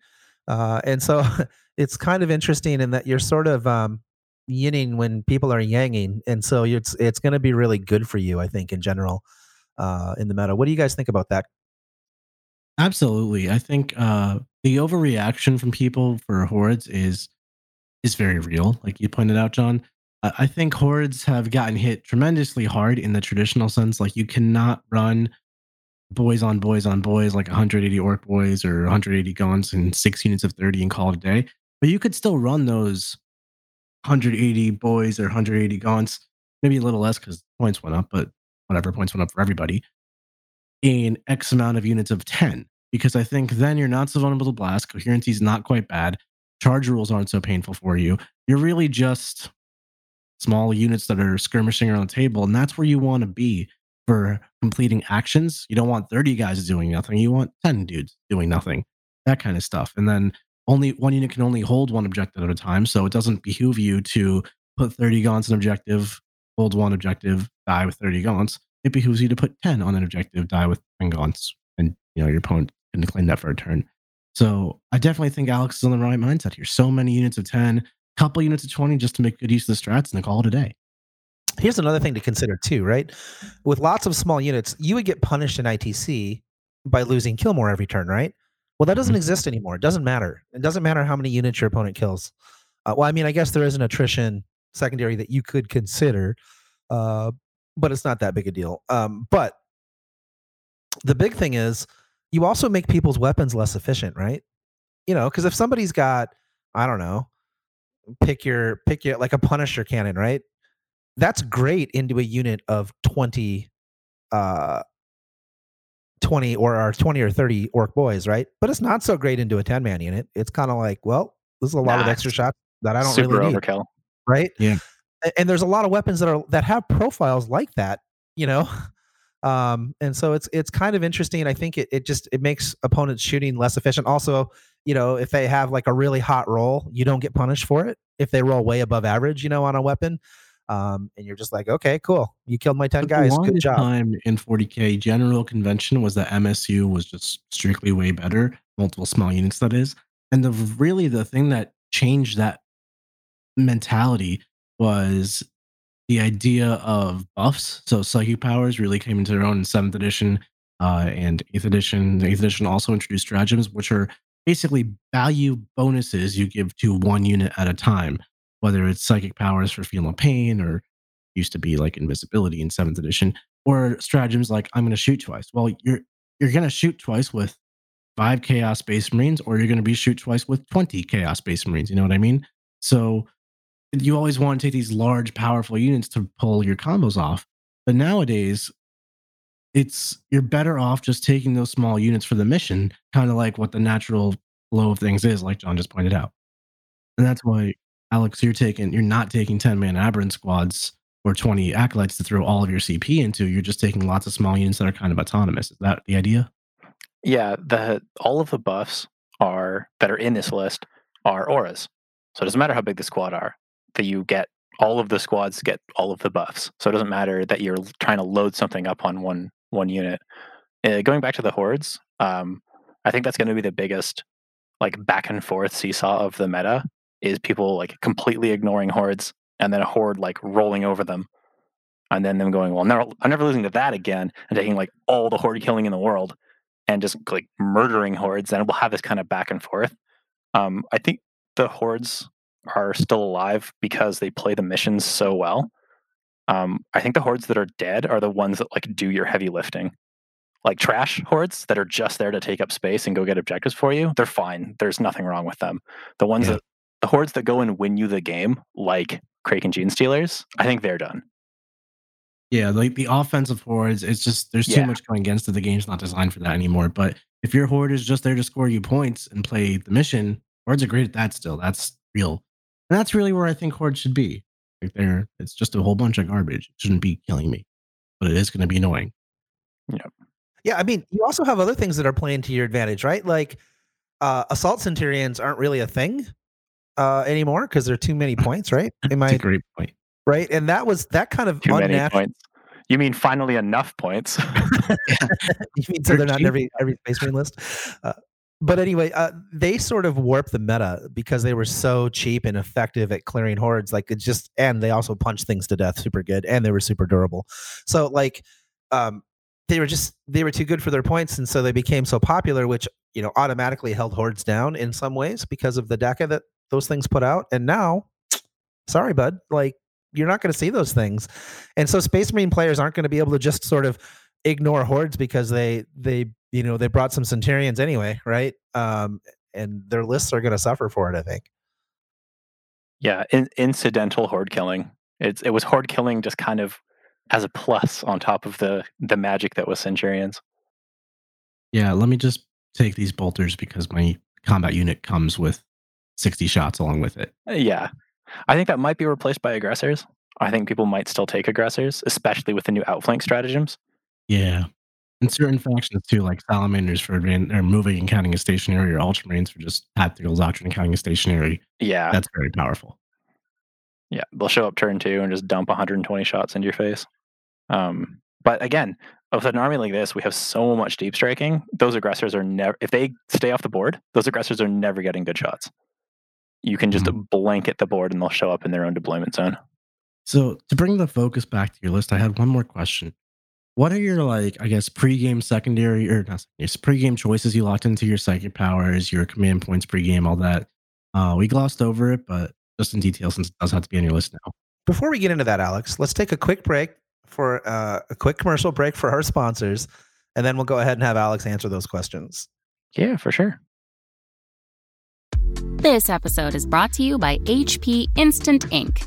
Uh, and so it's kind of interesting in that you're sort of um, yinning when people are yanging. And so it's it's going to be really good for you i think in general uh, in the meta. What do you guys think about that Absolutely. I think uh, the overreaction from people for hordes is is very real, like you pointed out, John. I think hordes have gotten hit tremendously hard in the traditional sense. Like you cannot run boys on boys on boys like 180 orc boys or 180 gaunts and six units of 30 and call it a day. But you could still run those 180 boys or 180 gaunts, maybe a little less because points went up, but whatever, points went up for everybody. in X amount of units of 10. Because I think then you're not so vulnerable to blast. Coherency is not quite bad. Charge rules aren't so painful for you. You're really just small units that are skirmishing around the table. And that's where you want to be for completing actions. You don't want 30 guys doing nothing. You want 10 dudes doing nothing, that kind of stuff. And then only one unit can only hold one objective at a time. So it doesn't behoove you to put 30 gaunts an objective, hold one objective, die with 30 gaunts. It behooves you to put 10 on an objective, die with 10 gaunts. And you know, your opponent can claim that for a turn. So I definitely think Alex is on the right mindset here. So many units of 10, couple units of 20 just to make good use of the strats and call it a day. Here's another thing to consider too, right? With lots of small units, you would get punished in ITC by losing kill more every turn, right? Well, that doesn't Mhm. exist anymore. It doesn't matter. It doesn't matter how many units your opponent kills. Uh, well, I mean, I guess there is an attrition secondary that you could consider, uh, but it's not that big a deal. Um, but the big thing is you also make people's weapons less efficient, right? You know, because if somebody's got, I don't know, pick your pick your like a Punisher cannon, right? That's great into a unit of twenty, uh, twenty or, or twenty or thirty orc boys, right? But it's not so great into a ten man unit. It's kind of like, well, this is a lot of extra shots that I don't Super really need right? Yeah. A- And there's a lot of weapons that are that have profiles like that, you know. Um, and so it's it's kind of interesting. I think it it just it makes opponents shooting less efficient. Also, you know, if they have like a really hot roll, you don't get punished for it. If they roll way above average, you know, on a weapon, um, and you're just like, okay, cool, you killed my ten But guys, good job. time in 40k general convention was that MSU was just strictly way better, multiple small units that is. And the really the thing that changed that mentality was the idea of buffs. So psychic powers really came into their own in seventh edition uh, and eighth edition. The eighth edition also introduced stratagems, which are basically value bonuses you give to one unit at a time, whether it's psychic powers for feeling pain or used to be like invisibility in seventh edition, or stratagems like I'm going to shoot twice. Well, you're you're going to shoot twice with five chaos space marines, or you're going to be shoot twice with twenty chaos space marines. You know what I mean? So you always want to take these large, powerful units to pull your combos off. But nowadays, it's you're better off just taking those small units for the mission, kind of like what the natural flow of things is, like John just pointed out. And that's why, Alex, you're taking you're not taking 10 man aberrant squads or 20 acolytes to throw all of your CP into. You're just taking lots of small units that are kind of autonomous. Is that the idea? Yeah, the all of the buffs are that are in this list are auras. So it doesn't matter how big the squad are. That you get all of the squads get all of the buffs. So it doesn't matter that you're trying to load something up on one one unit. Uh, going back to the hordes, um, I think that's going to be the biggest like back and forth seesaw of the meta is people like completely ignoring hordes and then a horde like rolling over them and then them going well never, i'm never losing to that again and taking like all the horde killing in the world and just like murdering hordes and we'll have this kind of back and forth um, i think the hordes are still alive because they play the missions so well um, i think the hordes that are dead are the ones that like do your heavy lifting like trash hordes that are just there to take up space and go get objectives for you they're fine there's nothing wrong with them the ones Yeah. that the hordes that go and win you the game like kraken Genestealers i think they're done Yeah, like the offensive hordes, it's just there's too much going against it. The game's not designed for that anymore. But if your horde is just there to score you points and play the mission, hordes are great at that still. That's real. And that's really where I think Horde should be. Like there, it's just a whole bunch of garbage. It shouldn't be killing me. But it is gonna be annoying. Yeah, Yeah. I mean, you also have other things that are playing to your advantage, right? Like uh, assault centurions aren't really a thing uh, anymore because there are too many points, right? Am It's a I great point. right? And that was that kind of too many unnatural. points you mean finally enough points you mean so they're not in every every space marine list uh, but anyway uh, they sort of warped the meta because they were so cheap and effective at clearing hordes like it just and they also punched things to death super good and they were super durable. So like um they were just they were too good for their points and so they became so popular which you know automatically held hordes down in some ways because of the deca that those things put out. And now sorry bud like you're not going to see those things. And so space marine players aren't going to be able to just sort of ignore hordes because they they you know they brought some centurions anyway right um and their lists are going to suffer for it i think yeah in, incidental horde killing it's it was horde killing just kind of as a plus on top of the the magic that was centurions Yeah, let me just take these bolters because my combat unit comes with 60 shots along with it. Uh, Yeah. I think that might be replaced by aggressors. I think people might still take aggressors, especially with the new outflank stratagems. Yeah. And certain factions too, like salamanders for advan- or moving and counting as stationary, or ultramarines for just tactical doctrine and counting as stationary. Yeah. That's very powerful. Yeah, they'll show up turn two and just dump 120 shots into your face. Um, but again, with an army like this, we have so much deep striking. Those aggressors are never, if they stay off the board, those aggressors are never getting good shots. You can just blanket the board and they'll show up in their own deployment zone. So to bring the focus back to your list, I had one more question. What are your like, I guess, pregame secondary or not secondary, pregame choices you locked into your psychic powers, your command points pregame, all that? Uh, we glossed over it, but just in detail since it does have to be on your list now. Before we get into that, Alex, let's take a quick break for uh, a quick commercial break for our sponsors, and then we'll go ahead and have Alex answer those questions. Yeah, for sure. This episode is brought to you by HP Instant Ink.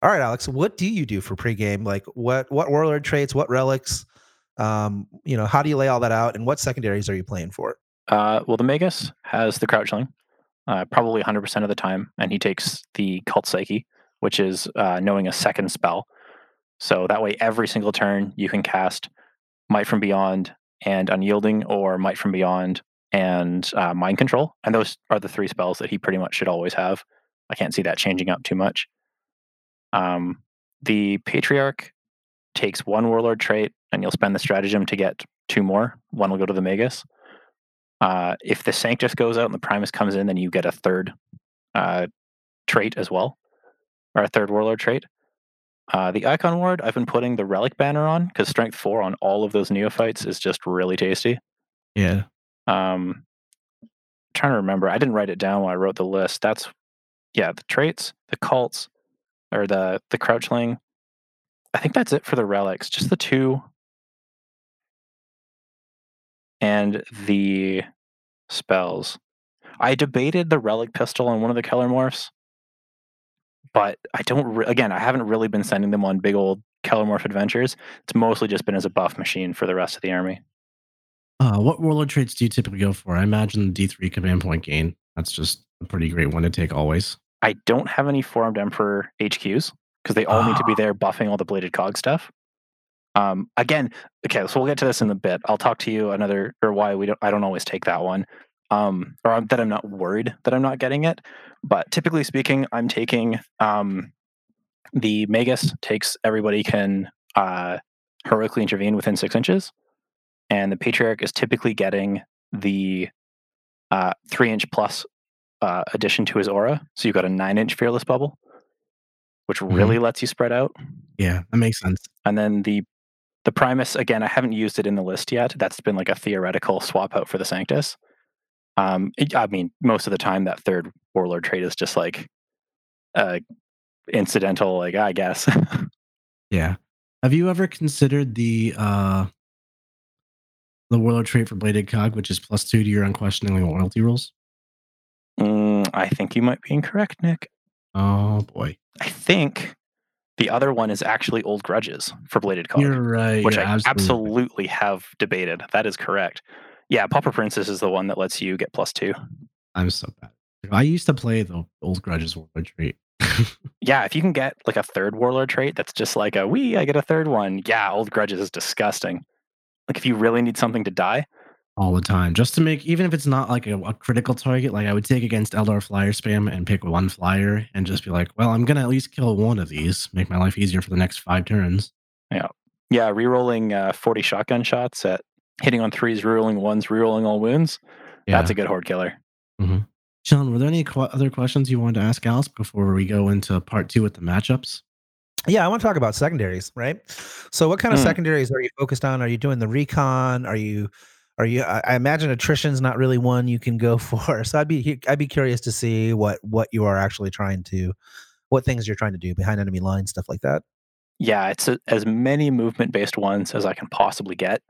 All right, Alex, what do you do for pregame? Like what what warlord traits, what relics? Um, you know, how do you lay all that out, and what secondaries are you playing for? Uh, well, the Magus has the Crouchling, uh, probably 100% of the time, and he takes the Cult Psyche, which is uh, knowing a second spell. So that way, every single turn, you can cast Might from Beyond and Unyielding, or Might from Beyond and uh, Mind Control. And those are the three spells that he pretty much should always have. I can't see that changing up too much. Um, the Patriarch takes one Warlord trait, and you'll spend the stratagem to get two more. One will go to the Magus. Uh, if the Sanctus goes out and the Primus comes in, then you get a third uh, trait as well, or a third Warlord trait. Uh, the Icon Ward, I've been putting the Relic banner on because Strength 4 on all of those neophytes is just really tasty. Yeah. Um, trying to remember, I didn't write it down when I wrote the list. That's, yeah, the traits, the cults, or the the Crouchling. I think that's it for the relics. Just the two and the spells. I debated the relic pistol on one of the Kelermorphs, but I don't. Re- again, I haven't really been sending them on big old Kelermorph adventures. It's mostly just been as a buff machine for the rest of the army. Uh, what warlord traits do you typically go for? I imagine the D3 command point gain. That's just a pretty great one to take always. I don't have any Four-Armed Emperor HQs because they all need to be Ah. there buffing all the bladed cog stuff. Um, again, okay, so we'll get to this in a bit. I'll talk to you another or why we don't. I don't always take that one, um, or that I'm not worried that I'm not getting it. But typically speaking, I'm taking um, the Magus takes everybody can uh, heroically intervene within six inches, and the Patriarch is typically getting the uh, three inch plus uh, addition to his aura. So you've got a nine inch fearless bubble, which really lets you spread out. Yeah, that makes sense. And then the the Primus again, I haven't used it in the list yet. That's been like a theoretical swap out for the Sanctus. Um, it- I mean, most of the time that third Warlord trait is just like uh, incidental, like I guess. Yeah. Have you ever considered the uh the warlord trait for bladed cog, which is plus two to your unquestioningly loyalty rules? Mm, I think you might be incorrect, Nick. Oh boy. I think the other one is actually Old Grudges for Bladed Cog. You're right. which you're I absolutely. have debated. That is correct. Yeah, Pauper Princes is the one that lets you get plus two. I'm so bad. I used to play the old grudges warlord trait. Yeah, if you can get like a third warlord trait that's just like a wee, I get a third one. Yeah, old grudges is disgusting. Like if you really need something to die, all the time just to make even if it's not like a, a critical target like i would take against eldar flyer spam and pick one flyer and just be like well i'm gonna at least kill one of these make my life easier for the next five turns yeah, yeah rerolling uh, 40 shotgun shots at hitting on threes, rerolling ones, rerolling all wounds. yeah. That's a good horde killer. Sean, were there any qu- other questions you wanted to ask Alex before we go into part two with the matchups? Yeah, I want to talk about secondaries, right? So, what kind of Hmm. secondaries are you focused on? Are you doing the recon? Are you Are you? I, I imagine attrition's not really one you can go for. So I'd be I'd be curious to see what what you are actually trying to, what things you're trying to do behind enemy lines, stuff like that. Yeah, it's a, as many movement based ones as I can possibly get.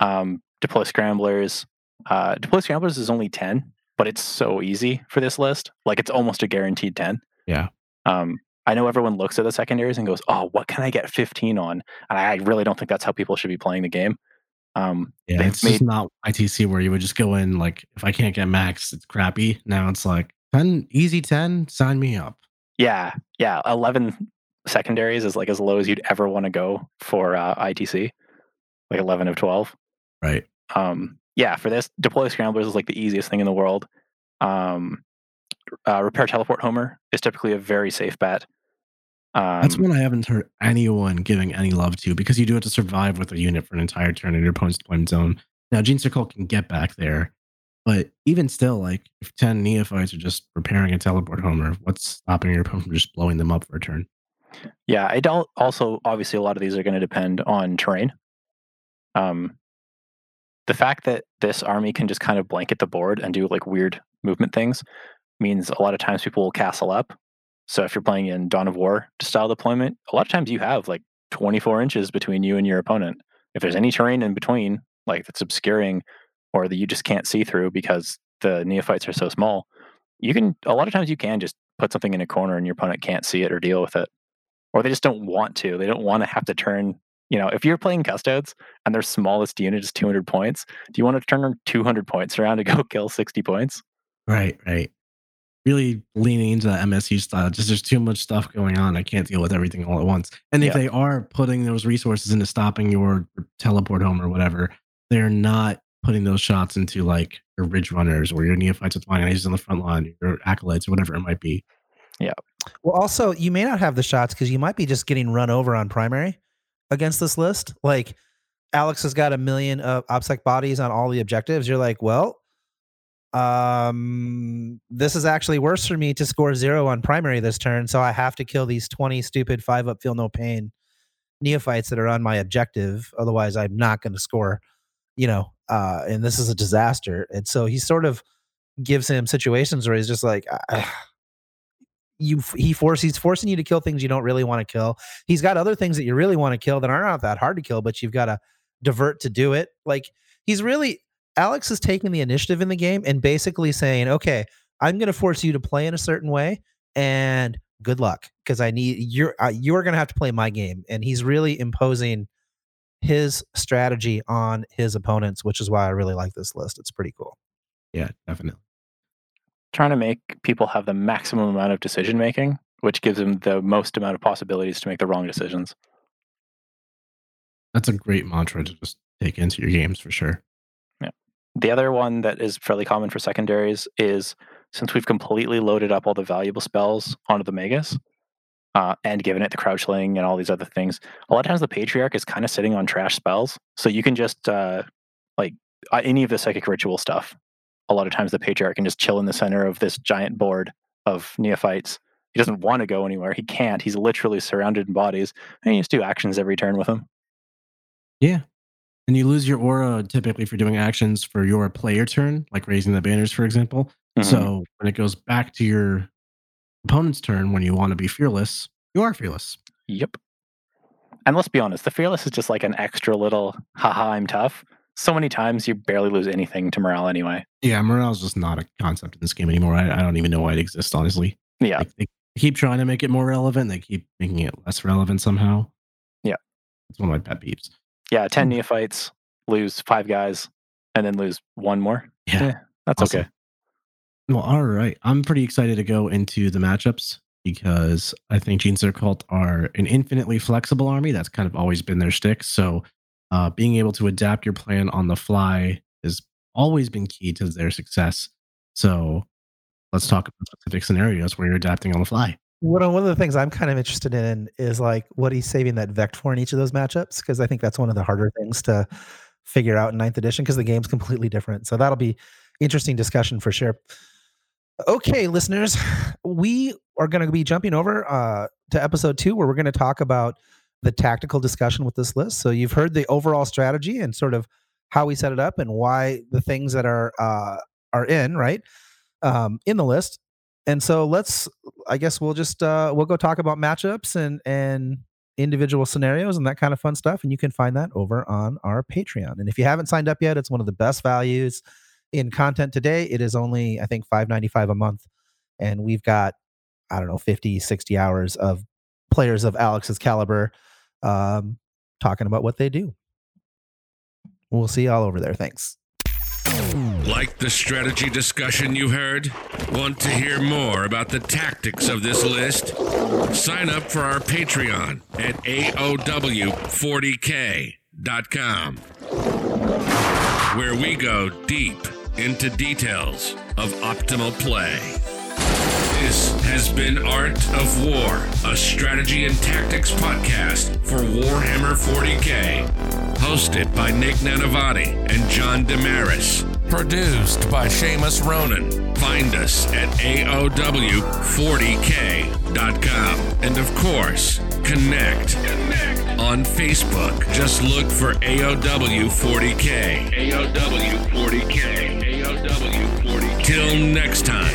Um, deploy scramblers. Uh, deploy scramblers is only ten, but it's so easy for this list. Like it's almost a guaranteed ten. Yeah. Um, I know everyone looks at the secondaries and goes, "Oh, what can I get 15 on?" And I really don't think that's how people should be playing the game. Um, Yeah, it's made- just not ITC where you would just go in like if I can't get max, it's crappy. Now it's like ten easy ten, sign me up. yeah, yeah, 11 secondaries is like as low as you'd ever want to go for uh, ITC, like 11 of 12. Right. Um, yeah, for this, deploy scramblers is like the easiest thing in the world. Um, uh, repair teleport homer is typically a very safe bet. Um, That's one I haven't heard anyone giving any love to because you do have to survive with a unit for an entire turn in your opponent's deployment zone. Now, Gene Circle can get back there, but even still, like if 10 neophytes are just repairing a teleport homer, what's stopping your opponent from just blowing them up for a turn? Yeah, I don't. Also, obviously, a lot of these are going to depend on terrain. Um, the fact that this army can just kind of blanket the board and do like weird movement things means a lot of times people will castle up. So if you're playing in Dawn of War style deployment, a lot of times you have like 24 inches between you and your opponent. If there's any terrain in between, like that's obscuring or that you just can't see through because the neophytes are so small, you can a lot of times you can just put something in a corner and your opponent can't see it or deal with it or they just don't want to. They don't want to have to turn. You know, if you're playing custodes and their smallest unit is 200 points, do you want to turn 200 points around to go kill 60 points? Right, right. Really leaning into that MSU style. Just there's too much stuff going on. I can't deal with everything all at once. And if Yeah. they are putting those resources into stopping your teleport homer whatever, they're not putting those shots into like your ridge runners or your neophytes with lions on the front line, your acolytes or whatever it might be. Yeah. Well, also you may not have the shots because you might be just getting run over on primary against this list. Like Alex has got a million of obsec bodies on all the objectives. You're like, well, um, this is actually worse for me to score zero on primary this turn, so I have to kill these 20 stupid five up feel no pain neophytes that are on my objective. Otherwise, I'm not going to score. You know, uh, and this is a disaster. And so he sort of gives him situations where he's just like, "Ah, you he force he's forcing you to kill things you don't really want to kill. He's got other things that you really want to kill that aren't that hard to kill, but you've got to divert to do it. Like he's really Alex is taking the initiative in the game and basically saying, "Okay, I'm going to force you to play in a certain way, and good luck because I need you're uh, you're going to have to play my game." And he's really imposing his strategy on his opponents, which is why I really like this list. It's pretty cool. Yeah, definitely. Trying to make people have the maximum amount of decision making, which gives them the most amount of possibilities to make the wrong decisions. That's a great mantra to just take into your games for sure. The other one that is fairly common for secondaries is since we've completely loaded up all the valuable spells onto the Magus uh, and given it the crouchling and all these other things, a lot of times the Patriarch is kind of sitting on trash spells. So you can just, uh, like, any of the psychic ritual stuff, a lot of times the Patriarch can just chill in the center of this giant board of neophytes. He doesn't want to go anywhere. He can't. He's literally surrounded in bodies. And you just do actions every turn with him. Yeah. And you lose your aura typically for doing actions for your player turn, like raising the banners, for example. Mhm. So when it goes back to your opponent's turn when you want to be fearless, you are fearless. Yep. And let's be honest, the fearless is just like an extra little haha, I'm tough. So many times you barely lose anything to morale anyway. Yeah, morale's just not a concept in this game anymore. I, I don't even know why it exists, honestly. Yeah. Like, they keep trying to make it more relevant. They keep making it less relevant somehow. Yeah. It's one of my pet peeves. Yeah. 10 Hmm. neophytes, lose five guys, and then lose one more. Yeah. Yeah, That's Awesome. okay. Well, all right. I'm pretty excited to go into the matchups because I think Gene Cult are an infinitely flexible army. That's kind of always been their stick. So uh, being able to adapt your plan on the fly has always been key to their success. So let's talk about specific scenarios where you're adapting on the fly. One of, the things I'm kind of interested in is like what he's saving that Vect for in each of those matchups because I think that's one of the harder things to figure out in ninth edition because the game's completely different. So that'll be interesting discussion for sure. Okay, listeners, we are going to be jumping over uh, to episode two where we're going to talk about the tactical discussion with this list. So you've heard the overall strategy and sort of how we set it up and why the things that are uh, are in right um, in the list. And so let's, I guess we'll just uh, we'll go talk about matchups and and individual scenarios and that kind of fun stuff. And you can find that over on our Patreon. And if you haven't signed up yet, it's one of the best values in content today. It is only I think five ninety five a month, and we've got I don't know 50, 60 hours of players of Alex's caliber um, talking about what they do. We'll see you all over there. Thanks. Like the strategy discussion you heard? Want to hear more about the tactics of this list? Sign up for our Patreon at AOW40k.com, where we go deep into details of optimal play. This has been Art of War, a strategy and tactics podcast for Warhammer 40k. Hosted by Nick Nanavati and John Damaris. Produced by Seamus Ronan. Find us at AOW40k.com. And of course, connect. On Facebook, just look for AOW40k. AOW40k. AOW40k. Till next time.